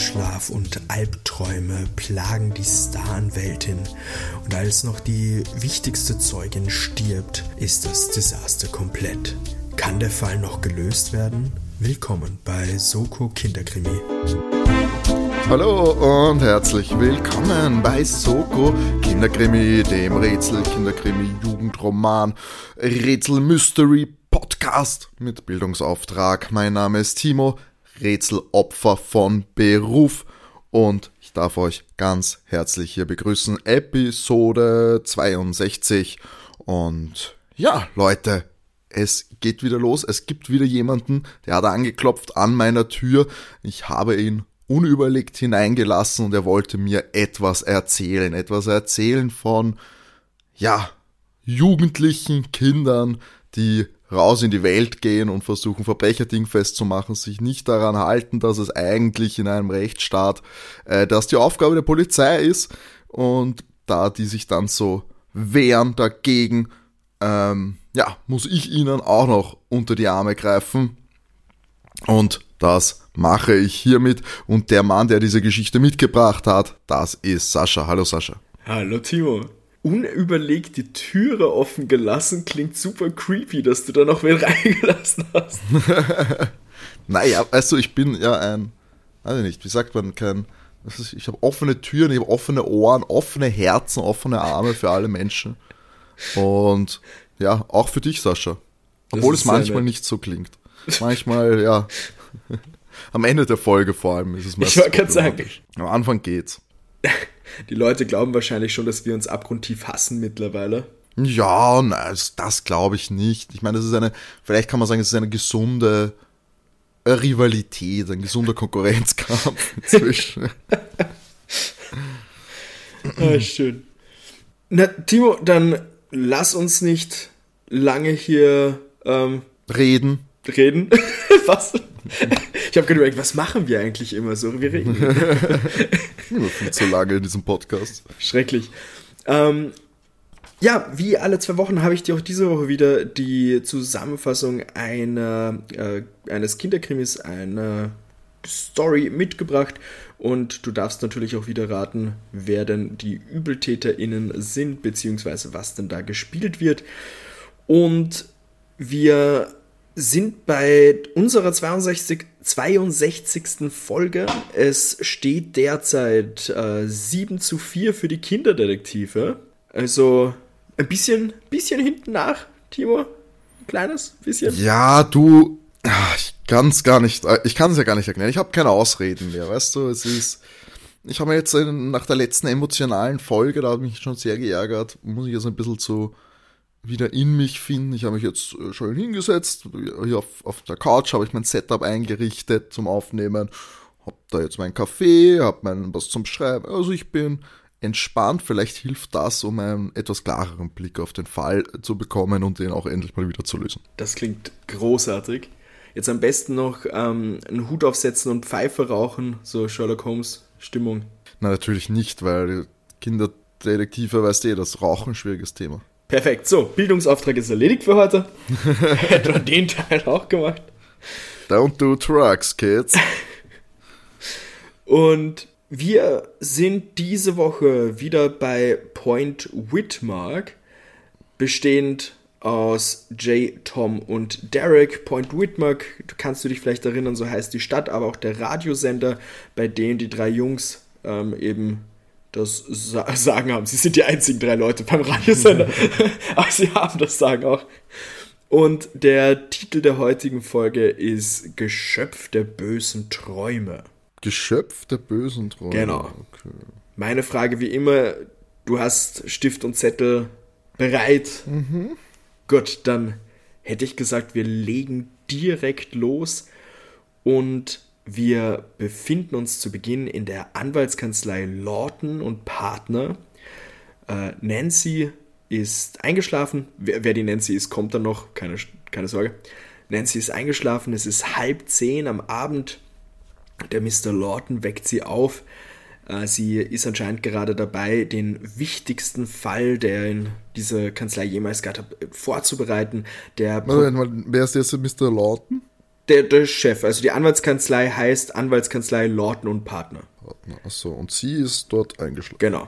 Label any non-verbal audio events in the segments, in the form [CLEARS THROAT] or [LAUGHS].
Schlaf und Albträume plagen die Staranwältin und als noch die wichtigste Zeugin stirbt, ist das Desaster komplett. Kann der Fall noch gelöst werden? Willkommen bei Soko Kinderkrimi. Hallo und herzlich willkommen bei Soko Kinderkrimi, dem Rätsel Kinderkrimi Jugendroman Rätsel Mystery Podcast mit Bildungsauftrag. Mein Name ist Timo, Rätselopfer von Beruf und ich darf euch ganz herzlich hier begrüßen. Episode 62 und ja, Leute, es geht wieder los. Es gibt wieder jemanden, der hat angeklopft an meiner Tür. Ich habe ihn unüberlegt hineingelassen und er wollte mir etwas erzählen. Etwas erzählen von, ja, jugendlichen Kindern, die raus in die Welt gehen und versuchen Verbrecher festzumachen, sich nicht daran halten, dass es eigentlich in einem Rechtsstaat äh, das die Aufgabe der Polizei ist und da die sich dann so wehren dagegen, ähm, ja, muss ich ihnen auch noch unter die Arme greifen und das mache ich hiermit und der Mann, der diese Geschichte mitgebracht hat, das ist Sascha. Hallo Sascha. Hallo Timo unüberlegt die Türe offen gelassen. Klingt super creepy, dass du da noch wen [LAUGHS] reingelassen hast. [LAUGHS] naja, also ich bin ja ein, weiß ich nicht, wie sagt man, kein, ich habe offene Türen, ich habe offene Ohren, offene Herzen, offene Arme für alle Menschen. Und ja, auch für dich, Sascha. Obwohl es manchmal nicht so klingt. Manchmal, ja. [LAUGHS] Am Ende der Folge vor allem ist es meistens. Ich wollte gerade sagen. Am Anfang geht's. Die Leute glauben wahrscheinlich schon, dass wir uns abgrundtief hassen mittlerweile. Ja, na, das glaube ich nicht. Ich meine, das ist eine, vielleicht kann man sagen, es ist eine gesunde Rivalität, ein gesunder Konkurrenzkampf [LAUGHS] inzwischen. ah, schön. Na, Timo, dann lass uns nicht lange hier ähm, reden. Reden? [LAUGHS] Was? [LAUGHS] Ich habe gerade überlegt, was machen wir eigentlich immer so? Wir reden. immer viel zu lange in diesem Podcast. Schrecklich. Ähm, ja, wie alle zwei Wochen habe ich dir auch diese Woche wieder die Zusammenfassung einer, äh, eines Kinderkrimis, einer Story mitgebracht. Und du darfst natürlich auch wieder raten, wer denn die ÜbeltäterInnen sind, beziehungsweise was denn da gespielt wird. Und wir sind bei unserer 62, 62. Folge. Es steht derzeit äh, 7 zu 4 für die Kinderdetektive. Also ein bisschen, bisschen hinten nach, Timo. Ein kleines bisschen. Ja, du. Ich kann es gar nicht, äh, ich kann es ja gar nicht erklären. Ich habe keine Ausreden mehr, weißt du, es ist. Ich habe mir jetzt nach der letzten emotionalen Folge, da habe ich mich schon sehr geärgert, muss ich jetzt ein bisschen zu wieder in mich finden. Ich habe mich jetzt äh, schön hingesetzt. Hier auf, auf der Couch habe ich mein Setup eingerichtet zum Aufnehmen. Hab da jetzt meinen Kaffee, hab mein was zum Schreiben. Also ich bin entspannt. Vielleicht hilft das, um einen etwas klareren Blick auf den Fall zu bekommen und den auch endlich mal wieder zu lösen. Das klingt großartig. Jetzt am besten noch ähm, einen Hut aufsetzen und Pfeife rauchen, so Sherlock Holmes Stimmung. Na, natürlich nicht, weil Kinderdetektive weißt eh, das Rauchen ein schwieriges Thema. Perfekt. So, Bildungsauftrag ist erledigt für heute. [LAUGHS] Hätten wir den Teil auch gemacht. Don't do drugs, kids. Und wir sind diese Woche wieder bei Point Whitmark, bestehend aus Jay, Tom und Derek. Point Whitmark, du kannst du dich vielleicht erinnern, so heißt die Stadt, aber auch der Radiosender, bei dem die drei Jungs ähm, eben das [LAUGHS] Sagen haben. Sie sind die einzigen drei Leute beim Radiosender, [LAUGHS] aber sie haben das Sagen auch. Und der Titel der heutigen Folge ist Geschöpf der bösen Träume. Geschöpf der bösen Träume. Genau. Okay. Meine Frage wie immer, du hast Stift und Zettel bereit. Mhm. Gut, dann hätte ich gesagt, wir legen direkt los und wir befinden uns zu Beginn in der Anwaltskanzlei Lawton und Partner. Äh, Nancy ist eingeschlafen. Wer, wer, die Nancy ist, kommt dann noch. Keine, keine Sorge. Nancy ist eingeschlafen. Es ist halb zehn am Abend. Der Mr. Lawton weckt sie auf. Äh, sie ist anscheinend gerade dabei, den wichtigsten Fall, der in dieser Kanzlei jemals gab, vorzubereiten. Der Moment, wer ist jetzt Mr. Lawton? Der, der Chef, also die Anwaltskanzlei heißt Anwaltskanzlei Lawton und Partner. Achso, und sie ist dort eingeschlossen. Genau.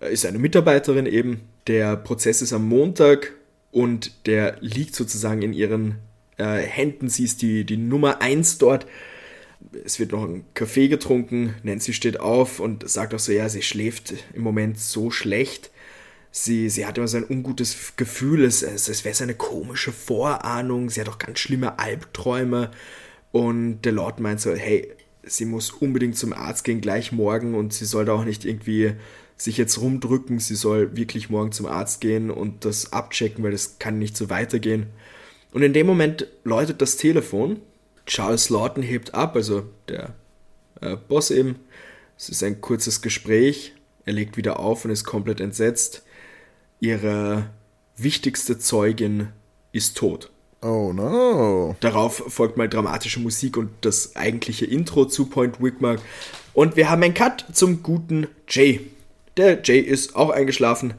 Ist eine Mitarbeiterin eben. Der Prozess ist am Montag und der liegt sozusagen in ihren äh, Händen. Sie ist die, die Nummer 1 dort. Es wird noch ein Kaffee getrunken. Nancy steht auf und sagt auch so, ja, sie schläft im Moment so schlecht. Sie, sie hat immer so ein ungutes Gefühl, es, es, es wäre so eine komische Vorahnung. Sie hat auch ganz schlimme Albträume. Und der Lord meint so, hey, sie muss unbedingt zum Arzt gehen, gleich morgen. Und sie soll da auch nicht irgendwie sich jetzt rumdrücken. Sie soll wirklich morgen zum Arzt gehen und das abchecken, weil das kann nicht so weitergehen. Und in dem Moment läutet das Telefon. Charles Lawton hebt ab, also der äh, Boss eben. Es ist ein kurzes Gespräch. Er legt wieder auf und ist komplett entsetzt ihre wichtigste Zeugin ist tot. Oh no. Darauf folgt mal dramatische Musik und das eigentliche Intro zu Point Wigmark. Und wir haben einen Cut zum guten Jay. Der Jay ist auch eingeschlafen.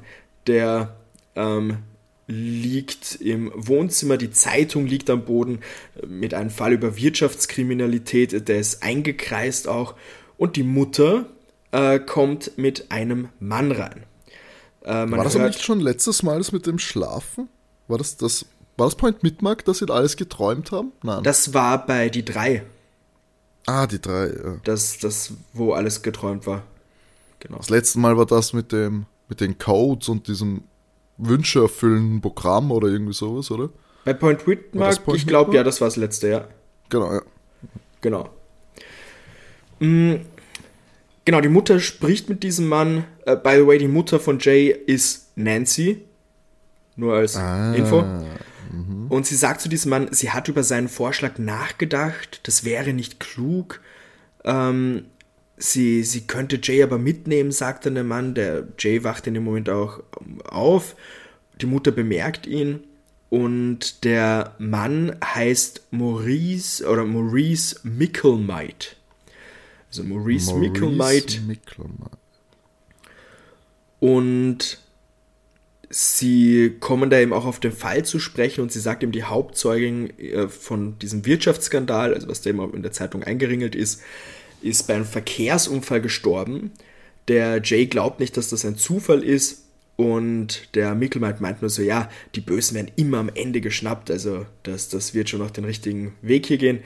Der ähm, liegt im Wohnzimmer, die Zeitung liegt am Boden mit einem Fall über Wirtschaftskriminalität, der ist eingekreist auch. Und die Mutter äh, kommt mit einem Mann rein. Äh, war das aber nicht schon letztes Mal das mit dem Schlafen? War das das, war das Point Midmark, dass sie alles geträumt haben? Nein. Das war bei die drei. Ah, die drei, ja. Das, das, wo alles geträumt war. Genau. Das letzte Mal war das mit dem, mit den Codes und diesem Wünsche erfüllenden Programm oder irgendwie sowas, oder? Bei Point Whitmark, ich glaube, ja, das war das letzte, ja. Genau, ja. Genau. Mhm. Genau, die Mutter spricht mit diesem Mann. Uh, by the way, die Mutter von Jay ist Nancy. Nur als ah, Info. Mhm. Und sie sagt zu diesem Mann, sie hat über seinen Vorschlag nachgedacht. Das wäre nicht klug. Ähm, sie, sie könnte Jay aber mitnehmen, sagt dann der Mann. Der Jay wacht in dem Moment auch auf. Die Mutter bemerkt ihn. Und der Mann heißt Maurice oder Maurice Mickelmite. Also Maurice, Maurice Mickelmite. Mickelmite. Und sie kommen da eben auch auf den Fall zu sprechen und sie sagt ihm, die Hauptzeugin äh, von diesem Wirtschaftsskandal, also was da eben in der Zeitung eingeringelt ist, ist bei einem Verkehrsunfall gestorben. Der Jay glaubt nicht, dass das ein Zufall ist und der Mickelmite meint nur so, ja, die Bösen werden immer am Ende geschnappt, also das, das wird schon auf den richtigen Weg hier gehen.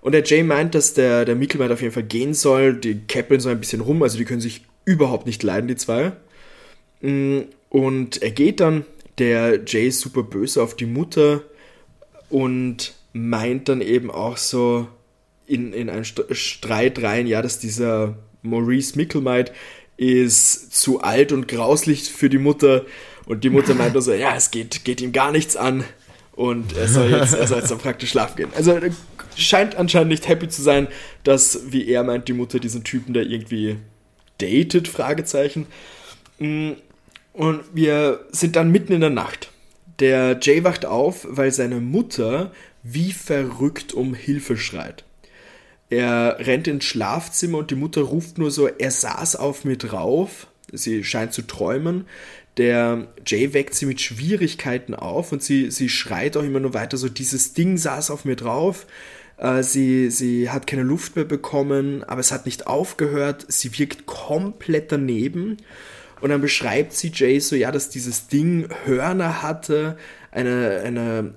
Und der Jay meint, dass der, der Mickelmeier auf jeden Fall gehen soll. Die käppeln so ein bisschen rum, also die können sich überhaupt nicht leiden, die zwei. Mm, und er geht dann, der Jay ist super böse auf die Mutter und meint dann eben auch so in, in einen Streit rein, ja, dass dieser Maurice Mickelmite ist zu alt und grauslich für die Mutter. Und die Mutter meint nur so, ja, es geht, geht ihm gar nichts an. Und er soll jetzt, er soll jetzt dann praktisch schlafen gehen. Also scheint anscheinend nicht happy zu sein, dass, wie er meint, die Mutter diesen Typen da irgendwie datet, Fragezeichen. Mm, und wir sind dann mitten in der Nacht. Der Jay wacht auf, weil seine Mutter wie verrückt um Hilfe schreit. Er rennt ins Schlafzimmer und die Mutter ruft nur so, er saß auf mir drauf. Sie scheint zu träumen. Der Jay weckt sie mit Schwierigkeiten auf und sie, sie schreit auch immer nur weiter so, dieses Ding saß auf mir drauf. Äh, sie, sie hat keine Luft mehr bekommen, aber es hat nicht aufgehört. Sie wirkt komplett daneben. Und dann beschreibt sie Jay so, ja, dass dieses Ding Hörner hatte, eine, eine,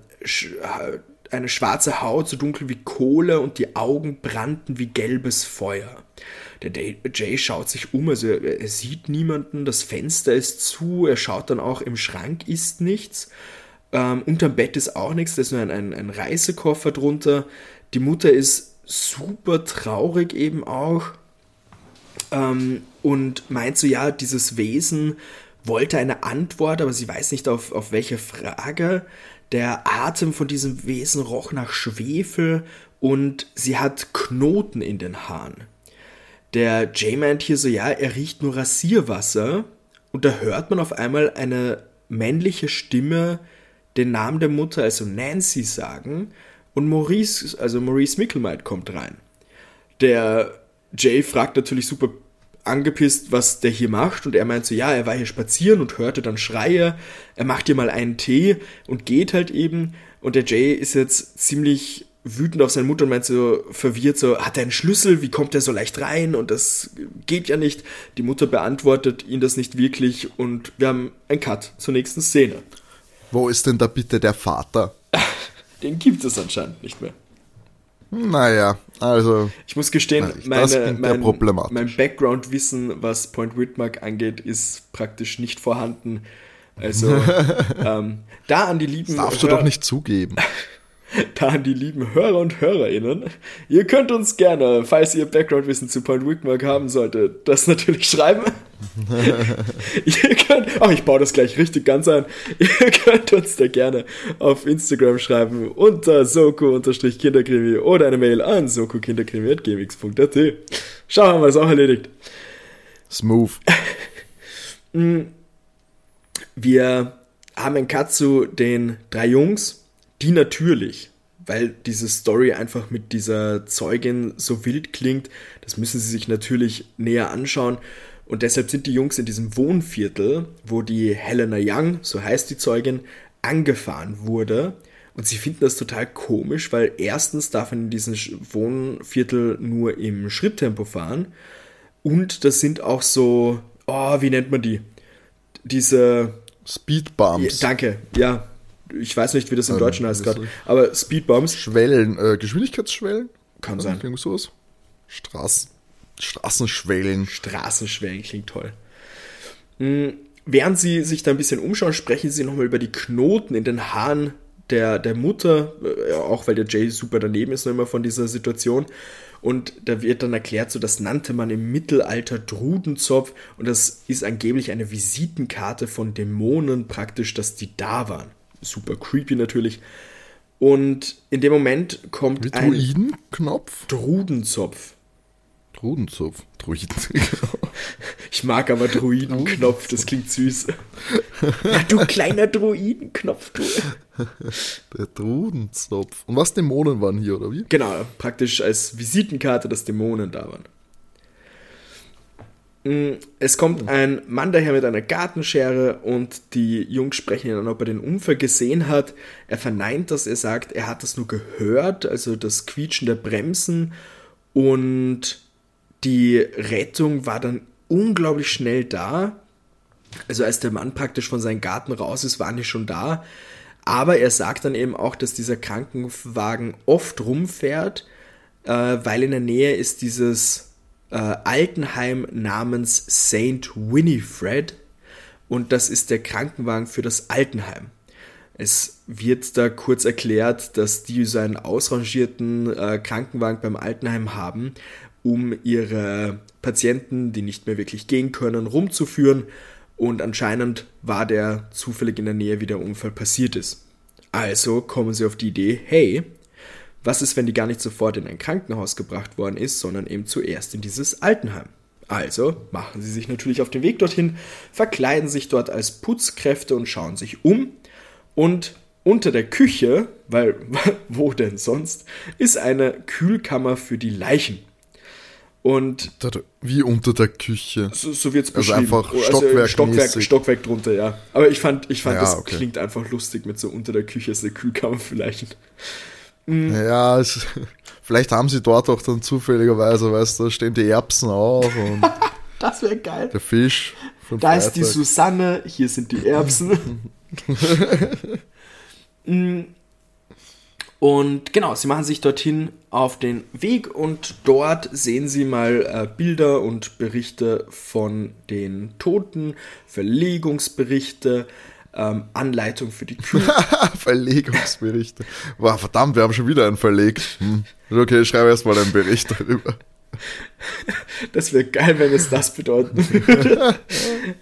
eine schwarze Haut, so dunkel wie Kohle und die Augen brannten wie gelbes Feuer. Der Jay schaut sich um, also er sieht niemanden, das Fenster ist zu, er schaut dann auch im Schrank ist nichts. Ähm, unterm Bett ist auch nichts, da ist nur ein, ein, ein Reisekoffer drunter. Die Mutter ist super traurig eben auch ähm, und meint so, ja, dieses Wesen wollte eine Antwort, aber sie weiß nicht auf, auf welche Frage. Der Atem von diesem Wesen roch nach Schwefel und sie hat Knoten in den Haaren. Der Jay meint hier so, ja, er riecht nur Rasierwasser und da hört man auf einmal eine männliche Stimme den Namen der Mutter, also Nancy, sagen und Maurice, also Maurice Mickelmite kommt rein. Der Jay fragt natürlich super angepisst, was der hier macht und er meint so, ja, er war hier spazieren und hörte dann Schreie, er macht hier mal einen Tee und geht halt eben und der Jay ist jetzt ziemlich wütend auf seine Mutter und meint so verwirrt so, hat er einen Schlüssel, wie kommt er so leicht rein und das geht ja nicht. Die Mutter beantwortet ihn das nicht wirklich und wir haben einen Cut zur nächsten Szene. Wo ist denn da bitte der Vater? Den gibt es anscheinend nicht mehr. Naja, also. Ich muss gestehen, meine, mein, mein Background-Wissen, was Point Whitmark angeht, ist praktisch nicht vorhanden. Also, [LAUGHS] ähm, da an die lieben. Das darfst du Hör- doch nicht zugeben. [LAUGHS] [LAUGHS] Da an die lieben Hörer und HörerInnen. Ihr könnt uns gerne, falls ihr Background-Wissen zu Point Wigmark haben solltet, das natürlich schreiben. [LAUGHS] ihr könnt, ach, ich baue das gleich richtig ganz an. Ihr könnt uns da gerne auf Instagram schreiben unter soko-kinderkrimi oder eine Mail an sokokinderkrimi.gmx.at. Schau, haben wir es auch erledigt. Smooth. [LAUGHS] Wir haben Cut zu den drei Jungs, die natürlich, weil diese Story einfach mit dieser Zeugin so wild klingt, das müssen sie sich natürlich näher anschauen. Und deshalb sind die Jungs in diesem Wohnviertel, wo die Helena Young, so heißt die Zeugin, angefahren wurde. Und sie finden das total komisch, weil erstens darf man in diesem Wohnviertel nur im Schritttempo fahren. Und das sind auch so, oh, wie nennt man die? Diese Speedbumps. ja, danke, ja. Ich weiß nicht, wie das im Ähm, Deutschen heißt gerade. Aber Speedbumps Schwellen, äh, Geschwindigkeitsschwellen? kann Also, sein. Irgend sowas? Straßen, Straßenschwellen. Straßenschwellen klingt toll. Mm, Während sie sich da ein bisschen umschauen, sprechen sie nochmal über die Knoten in den Haaren der, der Mutter, äh, auch weil der Jay super daneben ist noch immer von dieser Situation. Und da wird dann erklärt, so das nannte man im Mittelalter Drudenzopf und das ist angeblich eine Visitenkarte von Dämonen praktisch, dass die da waren. Super creepy natürlich. Und in dem Moment kommt ein Druidenknopf? Drudenzopf. Drudenzopf. Druiden. [LAUGHS] Ich mag aber Druidenknopf, das klingt süß. Ja, du kleiner Druidenknopf, du. Der Drudenzopf. Und was Dämonen waren hier, oder wie? Genau, praktisch als Visitenkarte, dass Dämonen da waren. Mm, Es kommt ein Mann daher mit einer Gartenschere und die Jungs sprechen ihn an, ob er den Unfall gesehen hat. Er verneint das, er sagt, er hat das nur gehört, also das Quietschen der Bremsen und die Rettung war dann unglaublich schnell da. Also als der Mann praktisch von seinem Garten raus ist, waren die schon da. Aber er sagt dann eben auch, dass dieser Krankenwagen oft rumfährt, äh, weil in der Nähe ist dieses äh, Altenheim namens St. Winifred und das ist der Krankenwagen für das Altenheim. Es wird da kurz erklärt, dass die so einen ausrangierten äh, Krankenwagen beim Altenheim haben, um ihre Patienten, die nicht mehr wirklich gehen können, rumzuführen. Und anscheinend war der zufällig in der Nähe, wie der Unfall passiert ist. Also kommen sie auf die Idee, hey, was ist, wenn die gar nicht sofort in ein Krankenhaus gebracht worden ist, sondern eben zuerst in dieses Altenheim? Also machen sie sich natürlich auf den Weg dorthin, verkleiden sich dort als Putzkräfte und schauen sich um. Und unter der Küche, weil [LAUGHS] wo denn sonst, ist eine Kühlkammer für die Leichen. Und Wie unter der Küche. so, so wird es Also beschrieben. einfach Oh, stockwerkmäßig. Stockwerk, Stockwerk drunter, ja. Aber ich fand, ich fand Ja, das okay. klingt einfach lustig mit so unter der Küche ist eine Kühlkammer für Leichen. Ja, es, [LAUGHS] vielleicht haben sie dort auch dann zufälligerweise, weißt du, da stehen die Erbsen auch und [LAUGHS] Das wäre geil. der Fisch. Da ist die Freitag. Susanne, hier sind die Erbsen. [LAUGHS] Mm. und genau, sie machen sich dorthin auf den Weg und dort sehen sie mal äh, Bilder und Berichte von den Toten, Verlegungsberichte, ähm, Anleitung für die [LAUGHS] Kühe. Verlegungsberichte. Wow, verdammt, wir haben schon wieder einen verlegt. Hm. Okay, ich schreibe erstmal einen Bericht darüber. [LAUGHS] Das wäre geil, wenn es das bedeuten würde.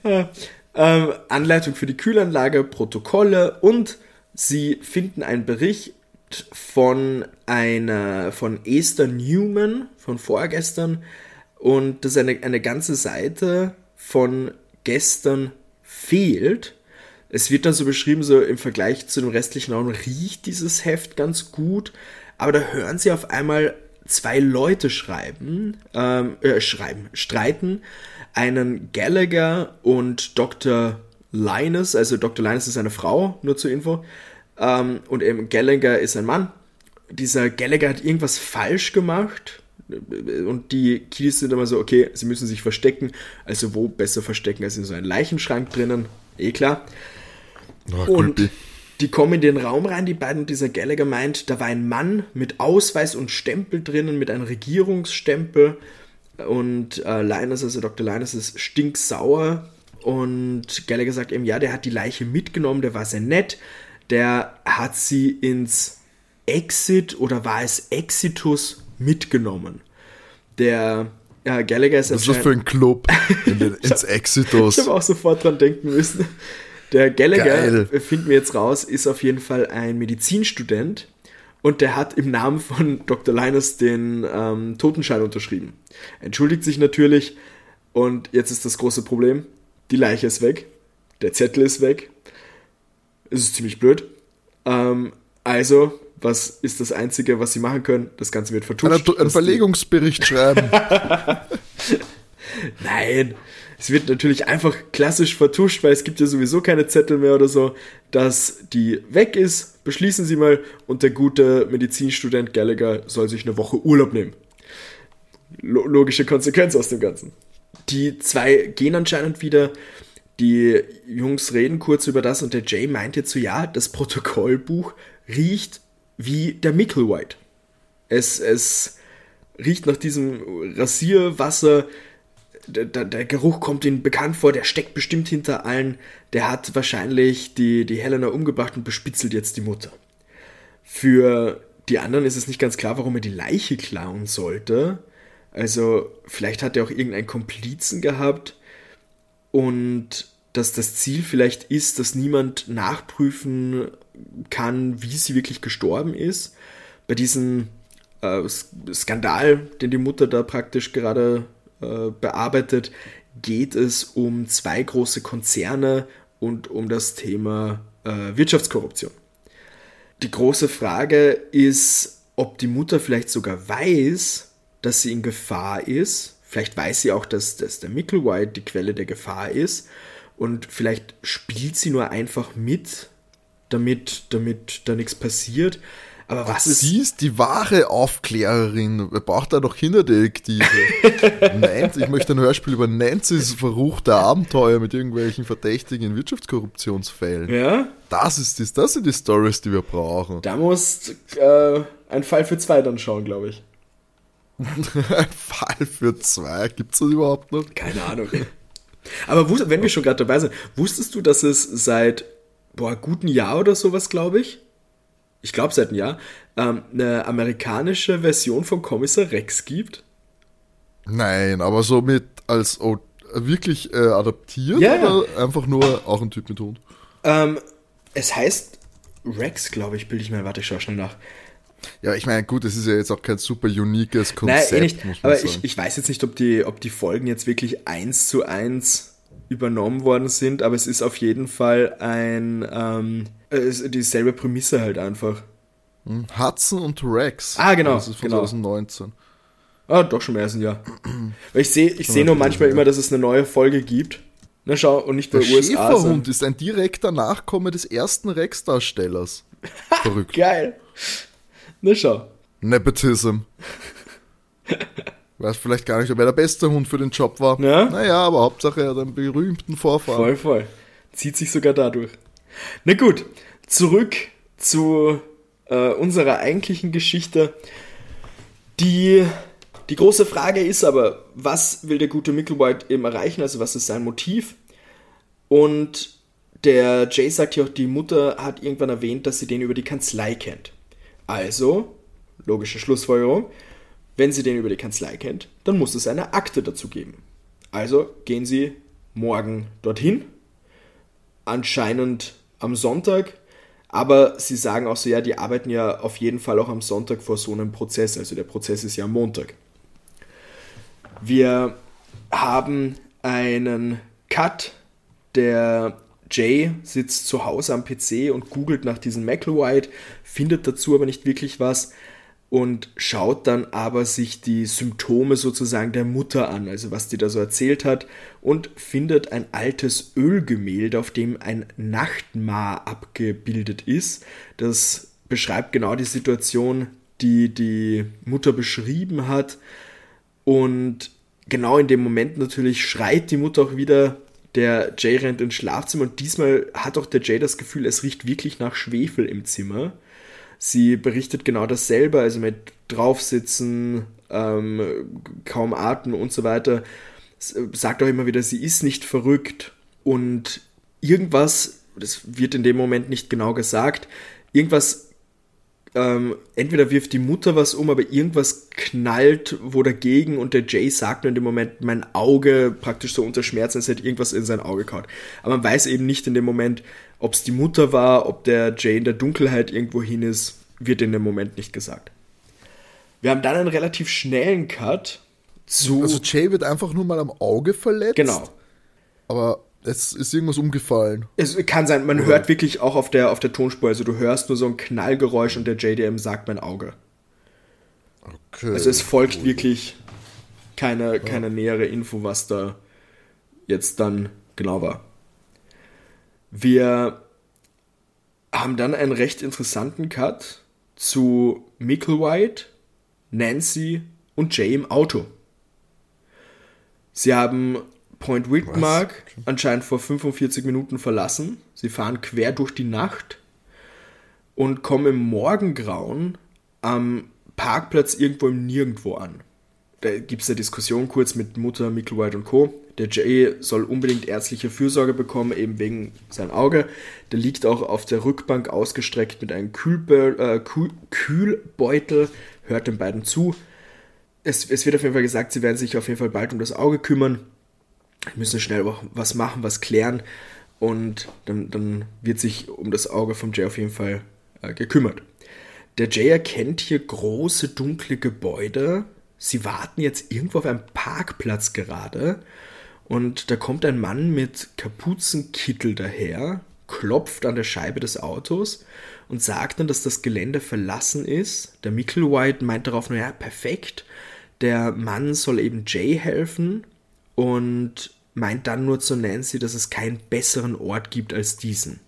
[LAUGHS] Ähm, Anleitung für die Kühlanlage, Protokolle und sie finden einen Bericht von einer von Esther Newman von vorgestern und dass eine, eine ganze Seite von gestern fehlt. Es wird dann so beschrieben, so im Vergleich zu dem restlichen Raum riecht dieses Heft ganz gut, aber da hören sie auf einmal zwei Leute schreiben, ähm, äh, schreiben, streiten, einen Gallagher und Dr. Linus, also Dr. Linus ist eine Frau, nur zur Info, ähm, und eben Gallagher ist ein Mann, dieser Gallagher hat irgendwas falsch gemacht. Und die Kiddies sind immer so, okay, sie müssen sich verstecken. Also wo besser verstecken als in so einem Leichenschrank drinnen? Eh klar. Oh, und creepy. die kommen in den Raum rein, die beiden, und dieser Gallagher meint, da war ein Mann mit Ausweis und Stempel drinnen, mit einem Regierungsstempel. Und äh, Linus, also Dr. Linus, ist stinksauer. Und Gallagher sagt eben, ja, der hat die Leiche mitgenommen, der war sehr nett. Der hat sie ins Exit oder war es Exitus mitgenommen. Der ja, Gallagher ist Was ist das für ein Club? [LAUGHS] In den, ins Exitus. ich habe auch sofort dran denken müssen. Der Gallagher, Geil. äh, finden wir jetzt raus, ist auf jeden Fall ein Medizinstudent und der hat im Namen von [LAUGHS] Dr. Linus den ähm, Totenschein unterschrieben. Entschuldigt sich natürlich und jetzt ist das große Problem, die Leiche ist weg, der Zettel ist weg, es ist ziemlich blöd. Ähm, also, was ist das Einzige, was sie machen können? Das Ganze wird vertuscht. Einen, einen Verlegungsbericht schreiben. [LAUGHS] Nein, es wird natürlich einfach klassisch vertuscht, weil es gibt ja sowieso keine Zettel mehr oder so, dass die weg ist. Beschließen Sie mal und der gute Medizinstudent Gallagher soll sich eine Woche Urlaub nehmen. Lo logische Konsequenz aus dem Ganzen. Die zwei gehen anscheinend wieder. Die Jungs reden kurz über das und der Jay meint jetzt so, ja, das Protokollbuch riecht wie der Micklewhite. Es, es riecht nach diesem Rasierwasser. Der, der, Geruch kommt ihnen bekannt vor, der steckt bestimmt hinter allen. Der hat wahrscheinlich die, die Helena umgebracht und bespitzelt jetzt die Mutter. Für die anderen ist es nicht ganz klar, warum er die Leiche klauen sollte. Also, vielleicht hat er auch irgendeinen Komplizen gehabt und dass das Ziel vielleicht ist, dass niemand nachprüfen kann, wie sie wirklich gestorben ist. Bei diesem äh, Skandal, den die Mutter da praktisch gerade äh, bearbeitet, geht es um zwei große Konzerne und um das Thema äh, Wirtschaftskorruption. Die große Frage ist, ob die Mutter vielleicht sogar weiß, dass sie in Gefahr ist. Vielleicht weiß sie auch, dass, dass der Micklewhite die Quelle der Gefahr ist. Und vielleicht spielt sie nur einfach mit, damit, damit da nichts passiert. Aber was ist. Sie ist die wahre Aufklärerin. Wer braucht da noch Kinderdetektive? [LAUGHS] Nancy, ich möchte ein Hörspiel über Nancy's verruchte Abenteuer mit irgendwelchen verdächtigen Wirtschaftskorruptionsfällen. Ja, Das, ist das, das sind die Stories, die wir brauchen. da musst äh, ein Fall für zwei dann schauen, glaube ich. [LAUGHS] Ein Fall für zwei. Gibt's das überhaupt noch? Keine Ahnung. Aber wenn wir schon gerade dabei sind, wusstest du, dass es seit boah, guten Jahr oder sowas, glaube ich, ich glaube seit einem Jahr, ähm, eine amerikanische Version von Kommissar Rex gibt? Nein, aber so mit als wirklich äh, adaptiert Ja, ja. oder einfach nur auch ein Typ mit Hund? Ähm, es heißt Rex, glaube ich, bilde ich mir. Warte, ich schaue schnell nach. Ja, ich meine, gut, es ist ja jetzt auch kein super uniques Nein, Konzept, eh nicht. Aber ich, ich weiß jetzt nicht, ob die, ob die Folgen jetzt wirklich eins zu eins übernommen worden sind, aber es ist auf jeden Fall ein ähm, ist dieselbe Prämisse halt einfach. Hudson und Rex. Ah, genau, Das ist von genau. 2019. Ah, doch schon mehr als ein Jahr. [CLEARS THROAT] Weil ich sehe ich sehe nur manchmal immer, dass es eine neue Folge gibt. Na schau, und nicht bei Der USA. Schäferhund sondern- ist ein direkter Nachkomme des ersten Rex-Darstellers. [LAUGHS] Verrückt. Geil. Na schau. Nepotism. [LAUGHS] Weiß vielleicht gar nicht, ob er der beste Hund für den Job war. Ja? Naja, aber Hauptsache er hat einen berühmten Vorfahren. Voll, voll. Zieht sich sogar dadurch. Na gut, zurück zu äh, unserer eigentlichen Geschichte. Die, die große Frage ist aber, was will der gute Micklewhite eben erreichen? Also was ist sein Motiv? Und der Jay sagt ja auch, die Mutter hat irgendwann erwähnt, dass sie den über die Kanzlei kennt. Also, logische Schlussfolgerung, wenn sie den über die Kanzlei kennt, dann muss es eine Akte dazu geben. Also gehen sie morgen dorthin, anscheinend am Sonntag, aber sie sagen auch so, ja, die arbeiten ja auf jeden Fall auch am Sonntag vor so einem Prozess, also der Prozess ist ja am Montag. Wir haben einen Cut, der Jay sitzt zu Hause am PC und googelt nach diesem McElwhite, findet dazu aber nicht wirklich was und schaut dann aber sich die Symptome sozusagen der Mutter an, also was die da so erzählt hat, und findet ein altes Ölgemälde, auf dem ein Nachtmar abgebildet ist. Das beschreibt genau die Situation, die die Mutter beschrieben hat. Und genau in dem Moment natürlich schreit die Mutter auch wieder, der Jay rennt ins Schlafzimmer und diesmal hat auch der Jay das Gefühl, es riecht wirklich nach Schwefel im Zimmer. Sie berichtet genau dasselbe, also mit draufsitzen, ähm, kaum atmen und so weiter. Sagt auch immer wieder, sie ist nicht verrückt und irgendwas, das wird in dem Moment nicht genau gesagt, irgendwas ähm, entweder wirft die Mutter was um, aber irgendwas knallt wo dagegen und der Jay sagt nur in dem Moment, mein Auge praktisch so unter Schmerzen, es hätte irgendwas in sein Auge kaut. Aber man weiß eben nicht in dem Moment, ob es die Mutter war, ob der Jay in der Dunkelheit irgendwo hin ist, wird in dem Moment nicht gesagt. Wir haben dann einen relativ schnellen Cut zu. Also Jay wird einfach nur mal am Auge verletzt. Genau. Aber es ist irgendwas umgefallen. Es kann sein, man Oder? hört wirklich auch auf der, auf der Tonspur, also du hörst nur so ein Knallgeräusch und der JDM sagt mein Auge. Okay. Also es folgt cool. wirklich keine, ja. keine nähere Info, was da jetzt dann genau war. Wir haben dann einen recht interessanten Cut zu White, Nancy und Jay im Auto. Sie haben Point Wigmark okay. anscheinend vor 45 Minuten verlassen. Sie fahren quer durch die Nacht und kommen im Morgengrauen am Parkplatz irgendwo im Nirgendwo an. Da gibt es eine Diskussion kurz mit Mutter Micklewhite und Co. Der Jay soll unbedingt ärztliche Fürsorge bekommen, eben wegen seinem Auge. Der liegt auch auf der Rückbank ausgestreckt mit einem Kühlbe äh, Kühl Kühlbeutel, hört den beiden zu. Es, es wird auf jeden Fall gesagt, sie werden sich auf jeden Fall bald um das Auge kümmern müssen schnell was machen, was klären und dann, dann wird sich um das Auge vom Jay auf jeden Fall äh, gekümmert. Der Jay erkennt hier große dunkle Gebäude. Sie warten jetzt irgendwo auf einem Parkplatz gerade und da kommt ein Mann mit Kapuzenkittel daher, klopft an der Scheibe des Autos und sagt dann, dass das Gelände verlassen ist. Der Micklewhite meint darauf, naja, perfekt. Der Mann soll eben Jay helfen und meint dann nur zu Nancy, dass es keinen besseren Ort gibt als diesen.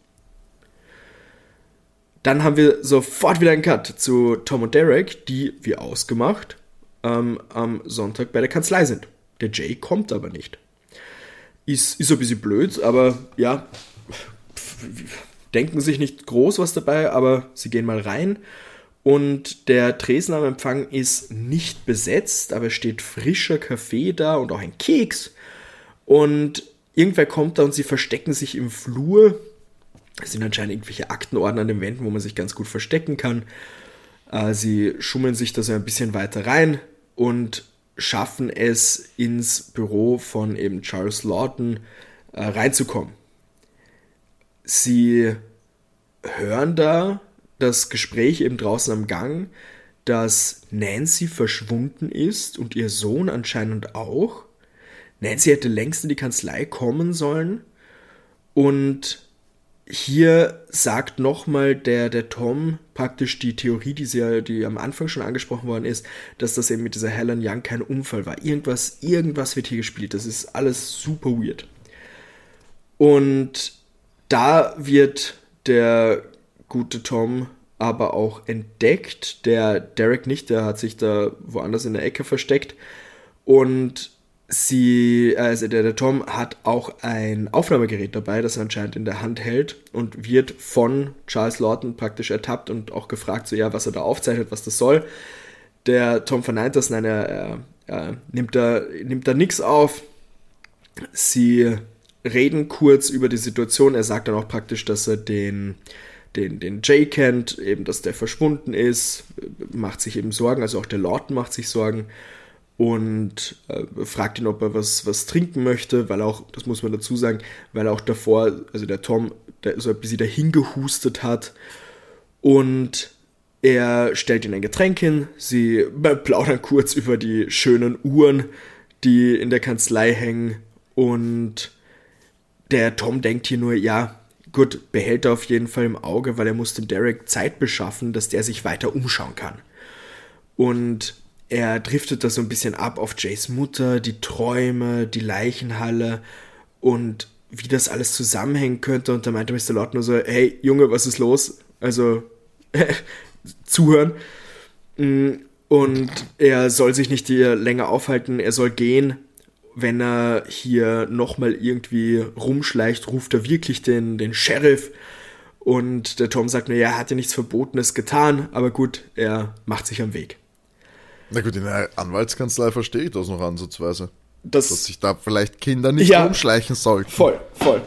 Dann haben wir sofort wieder einen Cut zu Tom und Derek, die, wie ausgemacht, ähm, am Sonntag bei der Kanzlei sind. Der Jay kommt aber nicht. Ist, ist ein bisschen blöd, aber ja, denken sich nicht groß was dabei, aber sie gehen mal rein. Und der Tresen am Empfang ist nicht besetzt, aber es steht frischer Kaffee da und auch ein Keks. Und irgendwer kommt da und sie verstecken sich im Flur. Es sind anscheinend irgendwelche Aktenordner an den Wänden, wo man sich ganz gut verstecken kann. Äh, sie schummeln sich da so ein bisschen weiter rein und schaffen es ins Büro von eben Charles Lawton äh, reinzukommen. Sie hören da das Gespräch eben draußen am Gang, dass Nancy verschwunden ist und ihr Sohn anscheinend auch. Nancy hätte längst in die Kanzlei kommen sollen und hier sagt nochmal der, der Tom praktisch die Theorie, die, sie, die am Anfang schon angesprochen worden ist, dass das eben mit dieser Helen Young kein Unfall war. Irgendwas, irgendwas wird hier gespielt. Das ist alles super weird. Und da wird der gute Tom aber auch entdeckt. Der Derek nicht, der hat sich da woanders in der Ecke versteckt. Und sie, also der, der Tom hat auch ein Aufnahmegerät dabei, das er anscheinend in der Hand hält und wird von Charles Lawton praktisch ertappt und auch gefragt, so ja, was er da aufzeichnet, was das soll. Der Tom verneint das, nein, er, er, er nimmt da, nimmt da nichts auf. Sie reden kurz über die Situation. Er sagt dann auch praktisch, dass er den den, den Jay kennt, eben, dass der verschwunden ist, macht sich eben Sorgen, also auch der Lord macht sich Sorgen und äh, fragt ihn, ob er was, was trinken möchte, weil auch, das muss man dazu sagen, weil auch davor, also der Tom, der so ein bisschen dahin gehustet hat und er stellt ihnen ein Getränk hin, sie plaudern kurz über die schönen Uhren, die in der Kanzlei hängen und der Tom denkt hier nur, ja, Gut, behält er auf jeden Fall im Auge, weil er muss dem Derek Zeit beschaffen, dass der sich weiter umschauen kann. Und er driftet da so ein bisschen ab auf Jays Mutter, die Träume, die Leichenhalle und wie das alles zusammenhängen könnte. Und da meinte Mr. Lott nur so, hey Junge, was ist los? Also [LAUGHS] zuhören. Mm, und er soll sich nicht hier länger aufhalten, er soll gehen. Wenn er hier nochmal irgendwie rumschleicht, ruft er wirklich den, den Sheriff. Und der Tom sagt, naja, er hat ja nichts Verbotenes getan, aber gut, er macht sich am Weg. Na gut, in der Anwaltskanzlei verstehe ich das noch ansatzweise. Das, Dass sich da vielleicht Kinder nicht Ja. rumschleichen sollten. Voll, voll.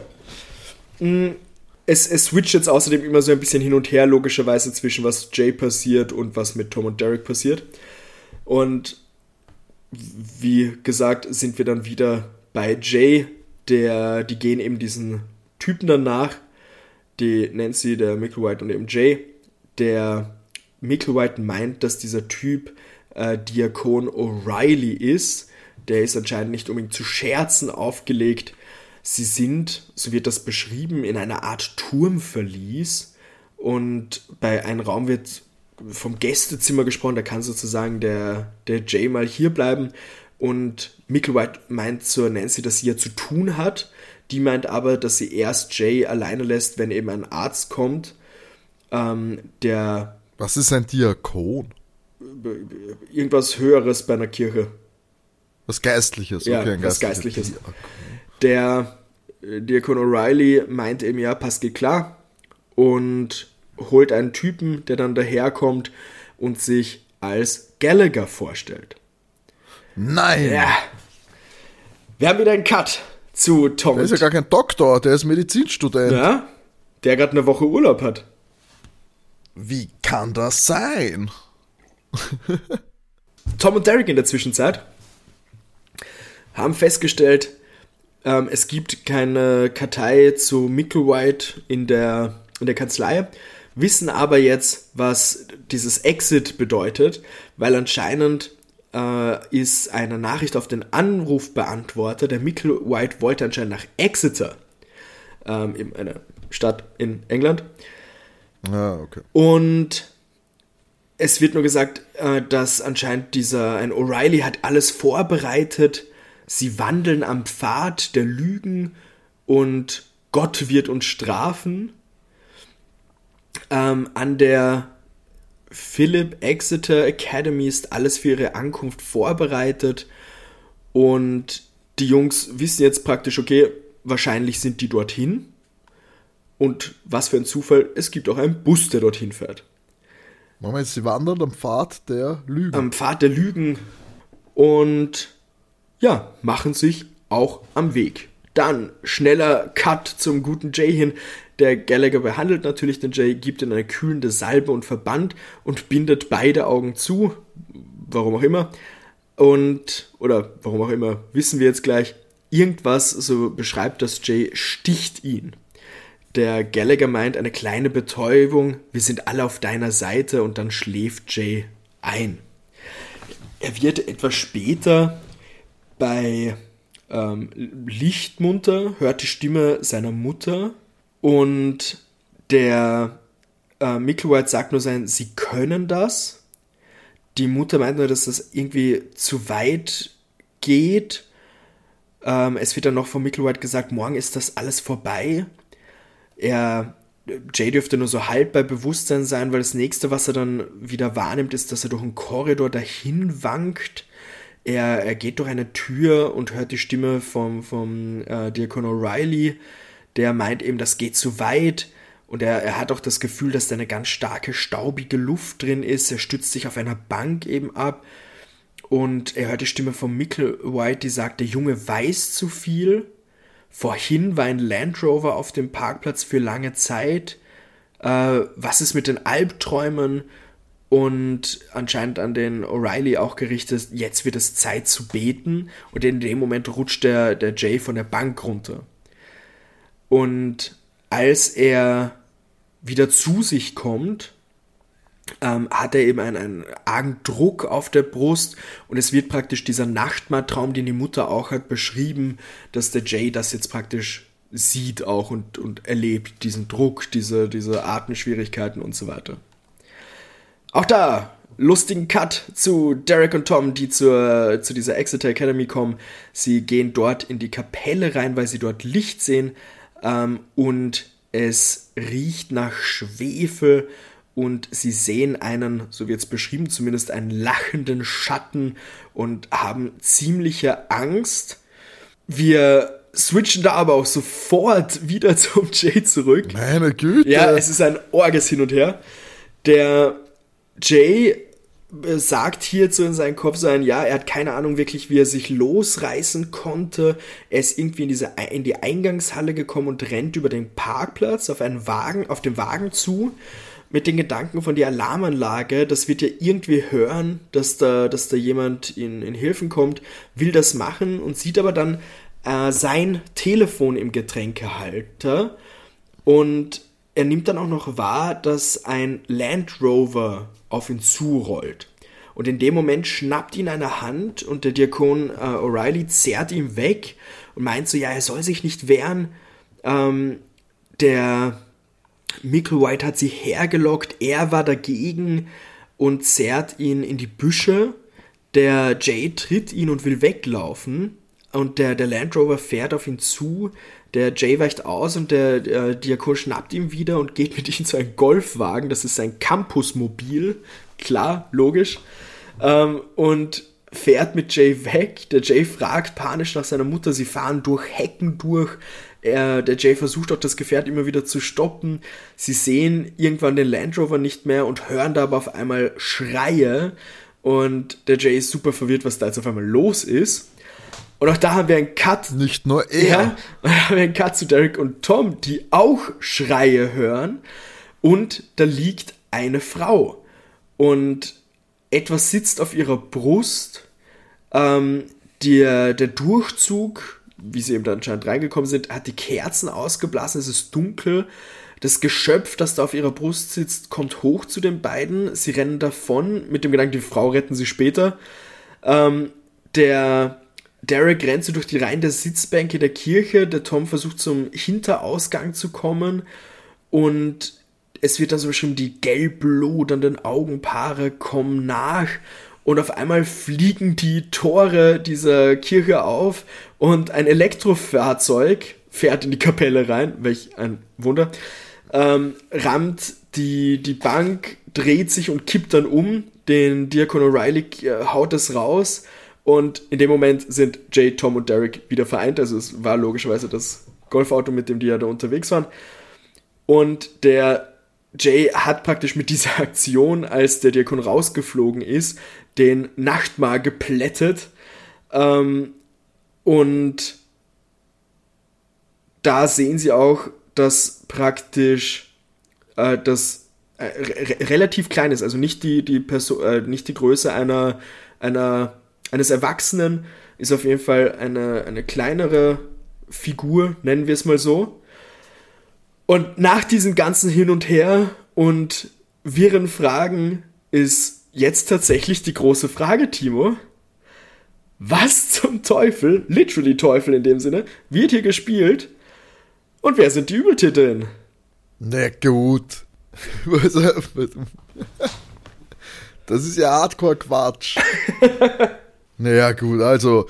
Mm, Es, es switcht jetzt außerdem immer so ein bisschen hin und her, logischerweise zwischen was Jay passiert und was mit Tom und Derek passiert. Und wie gesagt, sind wir dann wieder bei Jay, der, die gehen eben diesen Typen danach, die Nancy, der Micklewhite und eben Jay. Der Micklewhite meint, dass dieser Typ äh, Diakon O'Reilly ist. Der ist anscheinend nicht unbedingt zu Scherzen aufgelegt. Sie sind, so wird das beschrieben, in einer Art Turmverlies und bei einem Raum wird vom Gästezimmer gesprochen, da kann sozusagen der, der Jay mal hier bleiben und Micklewhite meint zur Nancy, dass sie ja zu tun hat. Die meint aber, dass sie erst Jay alleine lässt, wenn eben ein Arzt kommt, ähm, der Was ist ein Diakon? irgendwas Höheres bei einer Kirche Was Geistliches. Ja, okay, ein was Geistliches. Diakon. Der äh, Diakon O'Reilly meint eben, ja, passt geht klar und holt einen Typen, der dann daherkommt und sich als Gallagher vorstellt. Nein! Ja. Wir haben wieder einen Cut zu Tom. Der ist ja gar kein Doktor, der ist Medizinstudent. ja, der gerade eine Woche Urlaub hat. Wie kann das sein? [LAUGHS] Tom und Derek in der Zwischenzeit haben festgestellt, ähm, es gibt keine Kartei zu Micklewhite in der, in der Kanzlei, wissen aber jetzt, was dieses Exit bedeutet, weil anscheinend äh, ist eine Nachricht auf den Anrufbeantworter, der Micklewhite wollte anscheinend nach Exeter, ähm, in einer Stadt in England, Ah, okay. und es wird nur gesagt, äh, dass anscheinend dieser, ein O'Reilly hat alles vorbereitet. Sie wandeln am Pfad der Lügen und Gott wird uns strafen. Ähm, an der Philip Exeter Academy ist alles für ihre Ankunft vorbereitet und die Jungs wissen jetzt praktisch, okay, wahrscheinlich sind die dorthin. Und was für ein Zufall, es gibt auch einen Bus, der dorthin fährt. Moment, sie wandern am Pfad der Lügen. Am Pfad der Lügen und ja, machen sich auch am Weg. Dann schneller Cut zum guten Jay hin. Der Gallagher behandelt natürlich den Jay, gibt ihm eine kühlende Salbe und Verband und bindet beide Augen zu. Warum auch immer. Und, oder warum auch immer, wissen wir jetzt gleich. Irgendwas, so beschreibt das Jay, sticht ihn. Der Gallagher meint eine kleine Betäubung, wir sind alle auf deiner Seite und dann schläft Jay ein. Er wird etwas später bei ähm, Licht munter, hört die Stimme seiner Mutter und der äh, Micklewhite sagt nur sein, sie können das. Die Mutter meint nur, dass das irgendwie zu weit geht. Ähm, es wird dann noch von Micklewhite gesagt, morgen ist das alles vorbei. Er, Jay dürfte nur so halb bei Bewusstsein sein, weil das nächste, was er dann wieder wahrnimmt, ist, dass er durch einen Korridor dahin wankt. Er, er geht durch eine Tür und hört die Stimme vom, vom äh, Diakon O'Reilly, der meint eben, das geht zu weit. Und er, er hat auch das Gefühl, dass da eine ganz starke, staubige Luft drin ist. Er stützt sich auf einer Bank eben ab. Und er hört die Stimme von Mickle White, die sagt, der Junge weiß zu viel. Vorhin war ein Land Rover auf dem Parkplatz für lange Zeit. Äh, was ist mit den Albträumen? Und anscheinend an den O'Reilly auch gerichtet, jetzt wird es Zeit zu beten. Und in dem Moment rutscht der, der Jay von der Bank runter. Und als er wieder zu sich kommt, ähm, hat er eben einen, einen argen Druck auf der Brust und es wird praktisch dieser Nachtmahltraum, den die Mutter auch hat, beschrieben, dass der Jay das jetzt praktisch sieht auch und, und erlebt, diesen Druck, diese, diese Atemschwierigkeiten und so weiter. Auch da, lustigen Cut zu Derek und Tom, die zur, zu dieser Exeter Academy kommen. Sie gehen dort in die Kapelle rein, weil sie dort Licht sehen ähm, und es riecht nach Schwefel und sie sehen einen, so wird es beschrieben, zumindest einen lachenden Schatten und haben ziemliche Angst. Wir switchen da aber auch sofort wieder [LAUGHS] zum Jay zurück. Meine Güte. Ja, es ist ein Orges hin und her. Der Jay sagt hierzu in seinem Kopf sein, ja, er hat keine Ahnung wirklich, wie er sich losreißen konnte. Er ist irgendwie in diese in die Eingangshalle gekommen und rennt über den Parkplatz auf einen Wagen, auf den Wagen zu mit den Gedanken von der Alarmanlage, das wird ja irgendwie hören, dass da, dass da jemand in, in Hilfen kommt, will das machen und sieht aber dann äh, sein Telefon im Getränkehalter und er nimmt dann auch noch wahr, dass ein Land Rover auf ihn zurollt. Und in dem Moment schnappt ihn eine Hand und der Diakon äh, O'Reilly zerrt ihn weg und meint so, ja, er soll sich nicht wehren. Ähm, der Michael White hat sie hergelockt, er war dagegen und zerrt ihn in die Büsche. Der Jay tritt ihn und will weglaufen und der, der Land Rover fährt auf ihn zu. Der Jay weicht aus und der, der Diakon schnappt ihn wieder und geht mit [LAUGHS] ihm zu einem Golfwagen. Das ist sein Campusmobil. Klar, logisch. Ähm, und fährt mit Jay weg. Der Jay fragt panisch nach seiner Mutter. Sie fahren durch Hecken durch. Er, der Jay versucht auch das Gefährt immer wieder zu stoppen. Sie sehen irgendwann den Land Rover nicht mehr und hören da aber auf einmal Schreie. Und der Jay ist super verwirrt, was da jetzt auf einmal los ist. Und auch da haben wir einen Cut. Nicht nur er. Ja, und da haben wir einen Cut zu Derek und Tom, die auch Schreie hören. Und da liegt eine Frau. Und etwas sitzt auf ihrer Brust. Ähm, der, der Durchzug, wie sie eben da anscheinend reingekommen sind, hat die Kerzen ausgeblasen. Es ist dunkel. Das Geschöpf, das da auf ihrer Brust sitzt, kommt hoch zu den beiden. Sie rennen davon mit dem Gedanken, die Frau retten sie später. Ähm, der Derek rennt durch die Reihen der Sitzbänke der Kirche. Der Tom versucht zum Hinterausgang zu kommen. Und es wird dann so beschrieben, die gelb-lodernden Augenpaare kommen nach. Und auf einmal fliegen die Tore dieser Kirche auf und ein Elektrofahrzeug fährt in die Kapelle rein, welch ein Wunder, ähm, rammt die, die Bank, dreht sich und kippt dann um. Den Diakon O'Reilly äh, haut es raus und in dem Moment sind Jay, Tom und Derek wieder vereint. Also es war logischerweise das Golfauto, mit dem die ja da unterwegs waren. Und der Jay hat praktisch mit dieser [LAUGHS] Aktion, als der Diakon rausgeflogen ist, den Nachtmar geplättet. Ähm, und da sehen sie auch, dass praktisch äh, das äh, re relativ klein ist, also nicht die, die, Perso äh, nicht die Größe einer, einer eines Erwachsenen ist auf jeden Fall eine, eine kleinere Figur, nennen wir es mal so. Und nach diesem ganzen Hin und Her und wirren Fragen ist jetzt tatsächlich die große Frage, Timo. Was zum Teufel, literally Teufel in dem Sinne, wird hier gespielt? Und wer sind die Übeltiteln? Na gut. [LAUGHS] [LAUGHS] Das ist ja Hardcore-Quatsch. [LAUGHS] Naja, gut, also.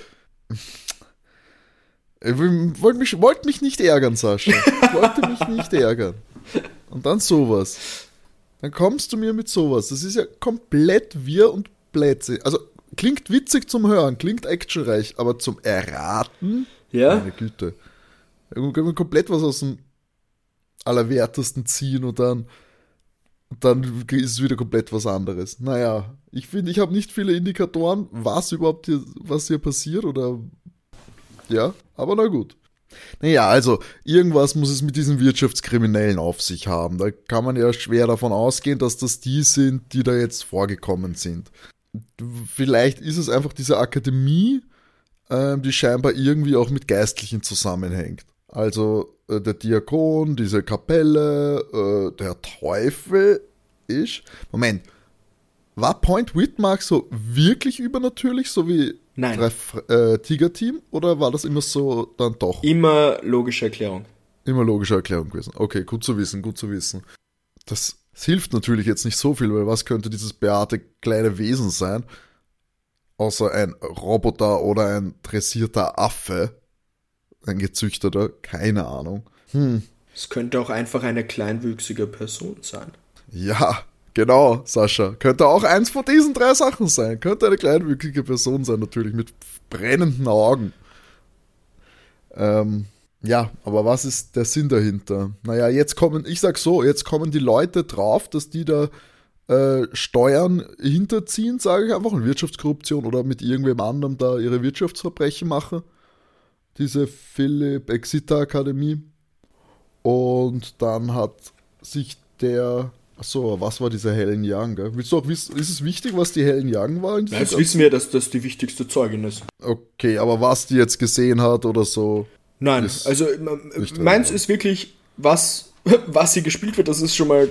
Ich wollte mich, wollt mich nicht ärgern, Sascha. Ich wollte mich nicht ärgern. Und dann sowas. Dann kommst du mir mit sowas. Das ist ja komplett wir und Plätze. Also klingt witzig zum Hören, klingt actionreich, aber zum Erraten? Ja. Meine Güte. Da können wir komplett was aus dem Allerwertesten ziehen und dann dann ist es wieder komplett was anderes. Naja, ich finde, ich habe nicht viele Indikatoren, was überhaupt hier, was hier passiert oder ja, aber na gut. Naja, also irgendwas muss es mit diesen Wirtschaftskriminellen auf sich haben. Da kann man ja schwer davon ausgehen, dass das die sind, die da jetzt vorgekommen sind. Vielleicht ist es einfach diese Akademie, äh, die scheinbar irgendwie auch mit Geistlichen zusammenhängt. Also äh, der Diakon, diese Kapelle, äh, der Teufel ist. Moment. War Point Whitmark so wirklich übernatürlich, so wie Nein. Drei, äh, Tiger-Team? Oder war das immer so dann doch? Immer logische Erklärung. Immer logische Erklärung gewesen. Okay, gut zu wissen, gut zu wissen. Das, das hilft natürlich jetzt nicht so viel, weil was könnte dieses beate kleine Wesen sein? Außer ein Roboter oder ein dressierter Affe ein gezüchteter, keine Ahnung. Hm. Es könnte auch einfach eine kleinwüchsige Person sein. Ja, Genau, Sascha. Könnte auch eins von diesen drei Sachen sein. Könnte eine kleinwüchsige Person sein, natürlich, mit brennenden Augen. Ähm, ja, aber was ist der Sinn dahinter? Naja, jetzt kommen, ich sag so, jetzt kommen die Leute drauf, dass die da äh, Steuern hinterziehen, sage ich einfach, in Wirtschaftskorruption oder mit irgendwem anderem da ihre Wirtschaftsverbrechen machen. Diese Philipp Exita Akademie. Und dann hat sich der Achso, was war diese Helen Young? Gell? Willst du auch wissen, ist es wichtig, was die Helen Young war? Ja, jetzt wissen wir, dass das die wichtigste Zeugin ist. Okay, aber was die jetzt gesehen hat oder so. Nein, also meins ist wirklich, was, [LAUGHS] was sie gespielt wird, das ist schon mal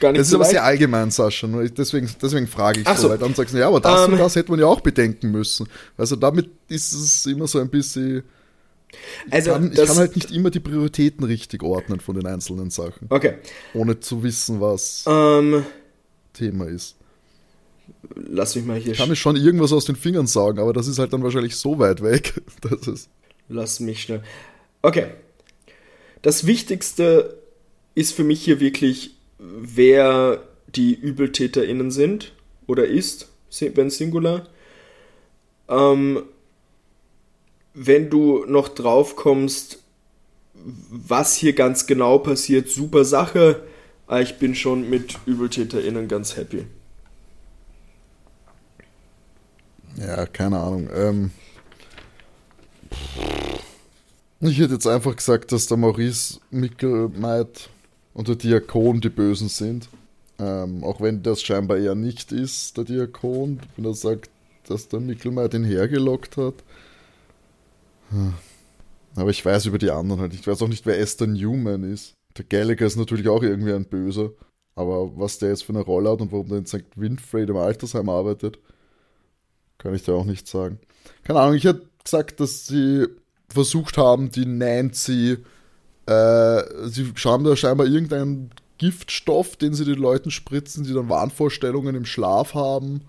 gar nicht Das ist aber sehr allgemein, Sascha. Deswegen, deswegen frage ich Ach so, weil dann sagst du, ja, aber das um, und ähm. das hätte man ja auch bedenken müssen. Also damit ist es immer so ein bisschen also, ich, kann, ich kann halt nicht immer die Prioritäten richtig ordnen von den einzelnen Sachen. Okay. Ohne zu wissen, was ähm, Thema ist. Lass mich mal hier. Ich kann mir schon irgendwas aus den Fingern sagen, aber das ist halt dann wahrscheinlich so weit weg. [LAUGHS] Dass es Lass mich schnell. Okay. Das Wichtigste ist für mich hier wirklich, wer die ÜbeltäterInnen sind oder ist, wenn Singular. Ähm, wenn du noch drauf kommst, was hier ganz genau passiert, super Sache. Aber ich bin schon mit ÜbeltäterInnen ganz happy. Ja, keine Ahnung. Ähm ich hätte jetzt einfach gesagt, dass der Maurice Mickelmeit und der Diakon die Bösen sind. Ähm, auch wenn das scheinbar eher nicht ist, der Diakon, wenn er sagt, dass der Mickelmeit ihn hergelockt hat. Aber ich weiß über die anderen halt. Ich weiß auch nicht, wer Esther Newman ist. Der Gallagher ist natürlich auch irgendwie ein Böser. Aber was der jetzt für eine Rolle hat und warum der in St. Winfried im Altersheim arbeitet, kann ich da auch nicht sagen. Keine Ahnung, ich hätte gesagt, dass sie versucht haben, die Nancy, äh, sie schauen da scheinbar irgendeinen Giftstoff, den sie den Leuten spritzen, die dann Wahnvorstellungen im Schlaf haben.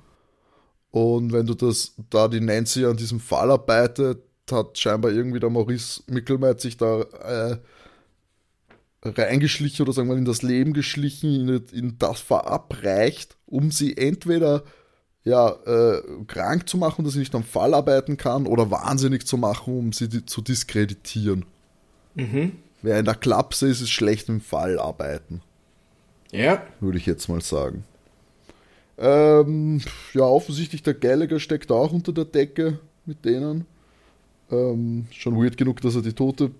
Und wenn du das, da die Nancy an diesem Fall arbeitet, hat scheinbar irgendwie der Maurice Mickelmeit sich da äh, reingeschlichen oder sagen wir in das Leben geschlichen, in, in das verabreicht, um sie entweder ja, äh, krank zu machen, dass sie nicht am Fall arbeiten kann, oder wahnsinnig zu machen, um sie die, zu diskreditieren. Mhm. Wer in der Klapse ist, ist schlecht im Fall arbeiten. Ja. Würde ich jetzt mal sagen. Ähm, ja, offensichtlich der Gallagher steckt auch unter der Decke mit denen. Ähm, schon weird genug, dass er die Tote,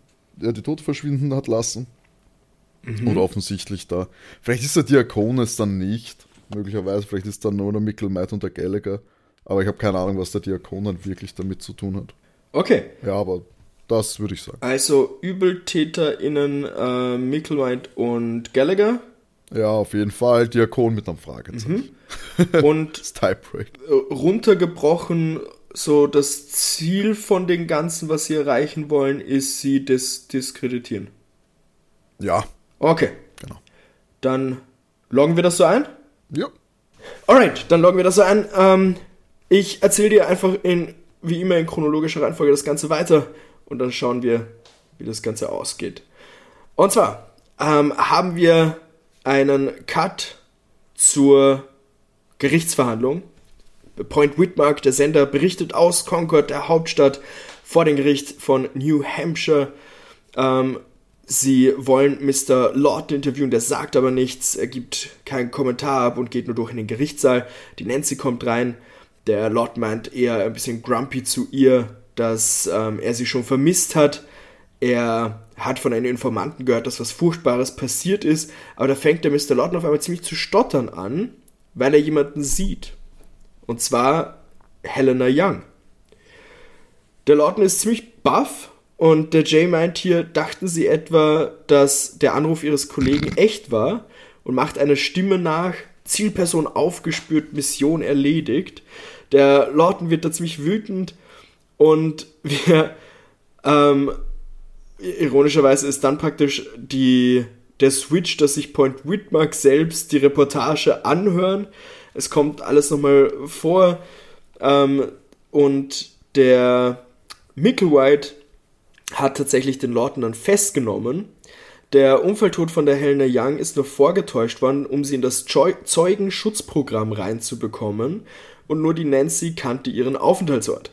ja, die Tote verschwinden hat lassen. Mhm. Und offensichtlich da. Vielleicht ist der Diakones dann nicht. Möglicherweise, vielleicht ist dann nur der Mickelmeit und der Gallagher. Aber ich habe keine Ahnung, was der Diakon dann wirklich damit zu tun hat. Okay. Ja, aber das würde ich sagen. Also ÜbeltäterInnen äh, Mickelmeit und Gallagher. Ja, auf jeden Fall. Diakon mit einem Fragezeichen. Mhm. [LAUGHS] Und runtergebrochen so das Ziel von dem Ganzen, was sie erreichen wollen, ist, sie dis diskreditieren. Ja. Okay. Genau. Dann loggen wir das so ein? Ja. Alright, dann loggen wir das so ein. Ähm, ich erzähle dir einfach in, wie immer in chronologischer Reihenfolge das Ganze weiter und dann schauen wir, wie das Ganze ausgeht. Und zwar ähm, haben wir einen Cut zur Gerichtsverhandlung Point Whitmark, der Sender, berichtet aus Concord, der Hauptstadt, vor dem Gericht von New Hampshire. Ähm, sie wollen Mr. Lord interviewen, der sagt aber nichts, er gibt keinen Kommentar ab und geht nur durch in den Gerichtssaal. Die Nancy kommt rein, der Lord meint eher ein bisschen grumpy zu ihr, dass ähm, er sie schon vermisst hat. Er hat von einem Informanten gehört, dass was Furchtbares passiert ist, aber da fängt der Mr. Lawton auf einmal ziemlich zu stottern an, weil er jemanden sieht. Und zwar Helena Young. Der Lawton ist ziemlich baff und der Jay meint hier, dachten sie etwa, dass der Anruf ihres Kollegen echt war und macht eine Stimme nach, Zielperson aufgespürt, Mission erledigt. Der Lawton wird da ziemlich wütend und wir, ähm, ironischerweise ist dann praktisch die, der Switch, dass sich Point Whitmark selbst die Reportage anhören es kommt alles nochmal vor. Ähm, und der Micklewhite hat tatsächlich den Lawton dann festgenommen, Der Unfalltod von der Helena Young ist nur vorgetäuscht worden, um sie in das Zeugenschutzprogramm reinzubekommen und nur die Nancy kannte ihren Aufenthaltsort.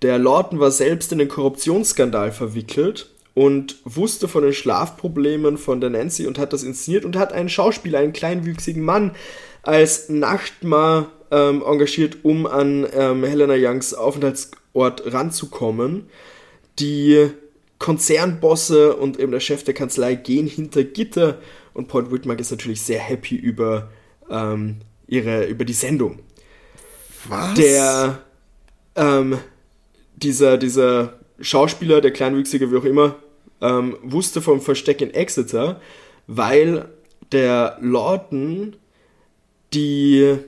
Der Lawton war selbst in den Korruptionsskandal verwickelt und wusste von den Schlafproblemen von der Nancy und hat das inszeniert und hat einen Schauspieler, einen kleinwüchsigen Mann, als Nachtmar ähm, engagiert, um an ähm, Helena Youngs Aufenthaltsort ranzukommen. Die Konzernbosse und eben der Chef der Kanzlei gehen hinter Gitter und Paul Whitmark ist natürlich sehr happy über, ähm, ihre, über die Sendung. Was? Der, ähm, dieser, dieser Schauspieler, der Kleinwüchsige, wie auch immer, ähm, wusste vom Versteck in Exeter, weil der Lawton die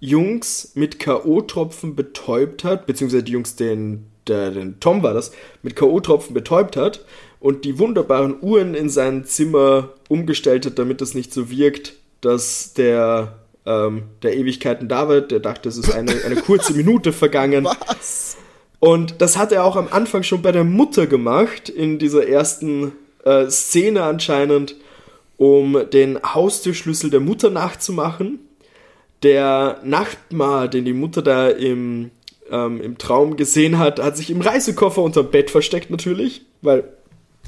Jungs mit K.O.-Tropfen betäubt hat, beziehungsweise die Jungs, den, der, den Tom war das, mit K.O.-Tropfen betäubt hat und die wunderbaren Uhren in sein Zimmer umgestellt hat, damit es nicht so wirkt, dass der, ähm, der Ewigkeiten da wird. Der dachte, es ist eine, eine kurze [LAUGHS] Minute vergangen. Was? Und das hat er auch am Anfang schon bei der Mutter gemacht, in dieser ersten äh, Szene anscheinend, um den Haustürschlüssel der Mutter nachzumachen. Der Nachtmar, den die Mutter da im, ähm, im Traum gesehen hat, hat sich im Reisekoffer unterm Bett versteckt natürlich, weil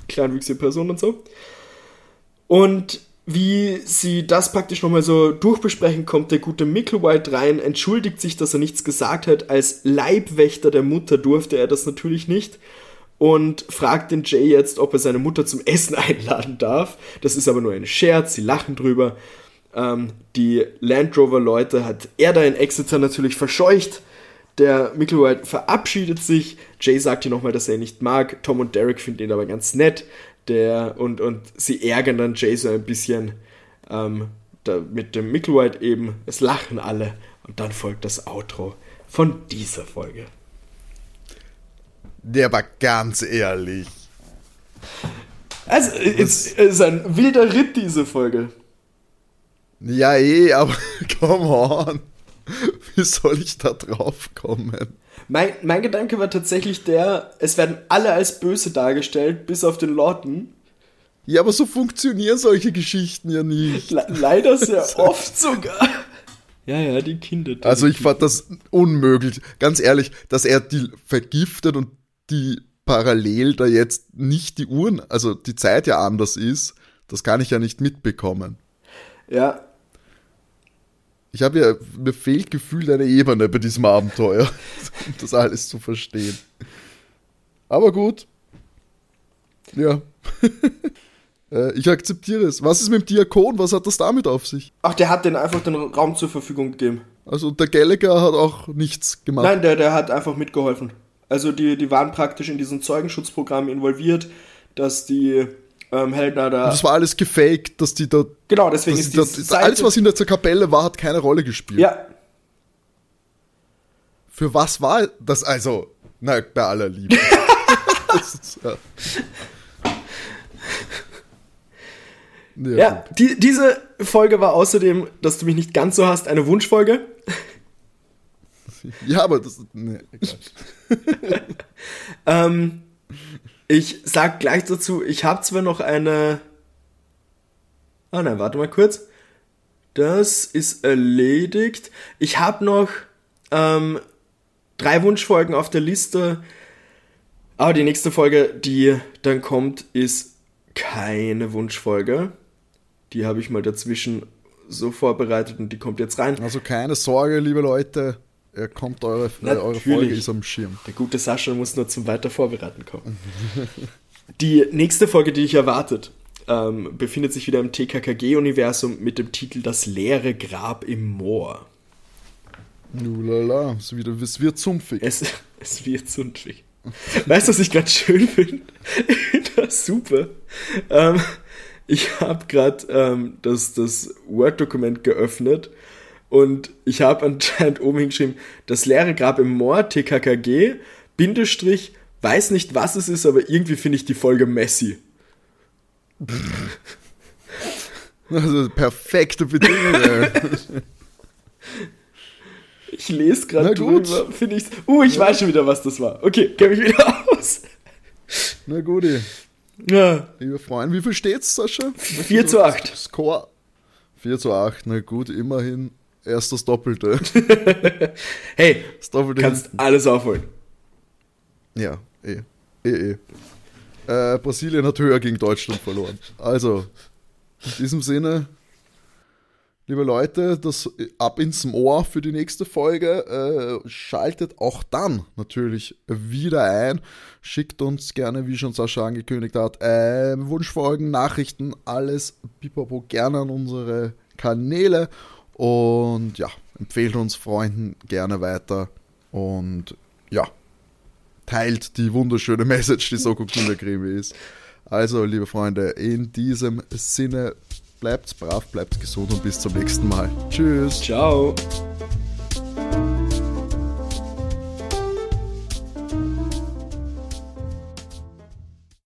kleinwüchsige Person und so. Und wie sie das praktisch nochmal so durchbesprechen, kommt der gute Micklewhite rein, entschuldigt sich, dass er nichts gesagt hat. Als Leibwächter der Mutter durfte er das natürlich nicht und fragt den Jay jetzt, ob er seine Mutter zum Essen [LAUGHS] einladen darf. Das ist aber nur ein Scherz, sie lachen drüber. Ähm, die Land Rover-Leute hat er da in Exeter natürlich verscheucht. Der Micklewhite verabschiedet sich. Jay sagt hier nochmal, dass er ihn nicht mag. Tom und Derek finden ihn aber ganz nett der und, und sie ärgern dann Jay so ein bisschen ähm, da, mit dem Micklewhite eben. Es lachen alle und dann folgt das Outro von dieser Folge. Der war ganz ehrlich. Also, es ist ein wilder Ritt, diese Folge. Ja, eh, aber [LAUGHS] come on. Wie soll ich da drauf kommen? Mein, mein Gedanke war tatsächlich der, es werden alle als böse dargestellt, bis auf den Lawton. Ja, aber so funktionieren solche Geschichten ja nicht. Le leider sehr [LAUGHS] oft sogar. Ja, ja, die Kinder. Die Also ich fand das unmöglich. Ganz ehrlich, dass er die vergiftet und die parallel da jetzt nicht die Uhren, also die Zeit ja anders ist, das kann ich ja nicht mitbekommen. Ja, Ich habe ja, mir fehlt gefühlt eine Ebene bei diesem Abenteuer, um [LAUGHS] das alles zu verstehen. Aber gut. Ja. [LAUGHS] Äh, ich akzeptiere es. Was ist mit dem Diakon? Was hat das damit auf sich? ach, der hat denen einfach den Raum zur Verfügung gegeben. Also der Gallagher hat auch nichts gemacht. Nein, der, der hat einfach mitgeholfen. Also die, die waren praktisch in diesem Zeugenschutzprogramm involviert, dass die ähm, Helena da. Das war alles gefaked, dass die da. genau, deswegen ist die da alles, was in der Kapelle war, hat keine Rolle gespielt. Ja, Für was war das? Also, na, bei aller Liebe. [LAUGHS] ist, ja. Ja, ja die, diese Folge war außerdem, dass du mich nicht ganz so hast, eine Wunschfolge. ja, aber das. Nee, egal. [LAUGHS] Ähm, ich sag gleich dazu, ich habe zwar noch eine. Ah nein, warte mal kurz. Das ist erledigt. Ich habe noch ähm, drei Wunschfolgen auf der Liste. Aber die nächste Folge, die dann kommt, ist keine Wunschfolge. Die habe ich mal dazwischen so vorbereitet und die kommt jetzt rein. Also keine Sorge, liebe Leute. Er kommt eure, eure. Folge ist am Schirm. Der gute Sascha muss nur zum weiter Vorbereiten kommen. [LAUGHS] die nächste Folge, die ich erwartet, ähm, befindet sich wieder im TKKG-Universum mit dem Titel Das leere Grab im Moor. Nulala, es wird, es wird sumpfig. Es, [LAUGHS] es wird zunfig. Weißt du, was ich gerade schön finde? [LAUGHS] das super. Ähm, ich habe gerade ähm, das, das Word-Dokument geöffnet und ich habe anscheinend oben hingeschrieben, das leere Grab im Moor, TKKG, Bindestrich, weiß nicht, was es ist, aber irgendwie finde ich die Folge messy. Also perfekte Bedingungen. Ich lese gerade Na gut. drüber, finde ich's. Uh, ich weiß schon wieder, was das war. Okay, kenne mich wieder aus. Na gut. Ja. Liebe Freunde, wie viel steht's, Sascha? 4 zu 8. Score 4 zu 8, na gut, immerhin erst das Doppelte. [LAUGHS] Hey, Das Doppelte kannst alles aufholen. Ja, eh. Eh, eh. Äh, Brasilien hat höher gegen Deutschland verloren. Also, in diesem Sinne, liebe Leute, das ab ins Ohr für die nächste Folge. Äh, schaltet auch dann natürlich wieder ein. Schickt uns gerne, wie schon Sascha angekündigt hat, äh, Wunschfolgen, Nachrichten, alles pipapo gerne an unsere Kanäle. Und ja, empfehlt uns Freunden gerne weiter. Und ja, teilt die wunderschöne [LAUGHS] Message, die Soko Kinderkrimi ist. Also, liebe Freunde, in diesem Sinne, bleibt's brav, bleibt gesund und bis zum nächsten Mal. Tschüss. Ciao.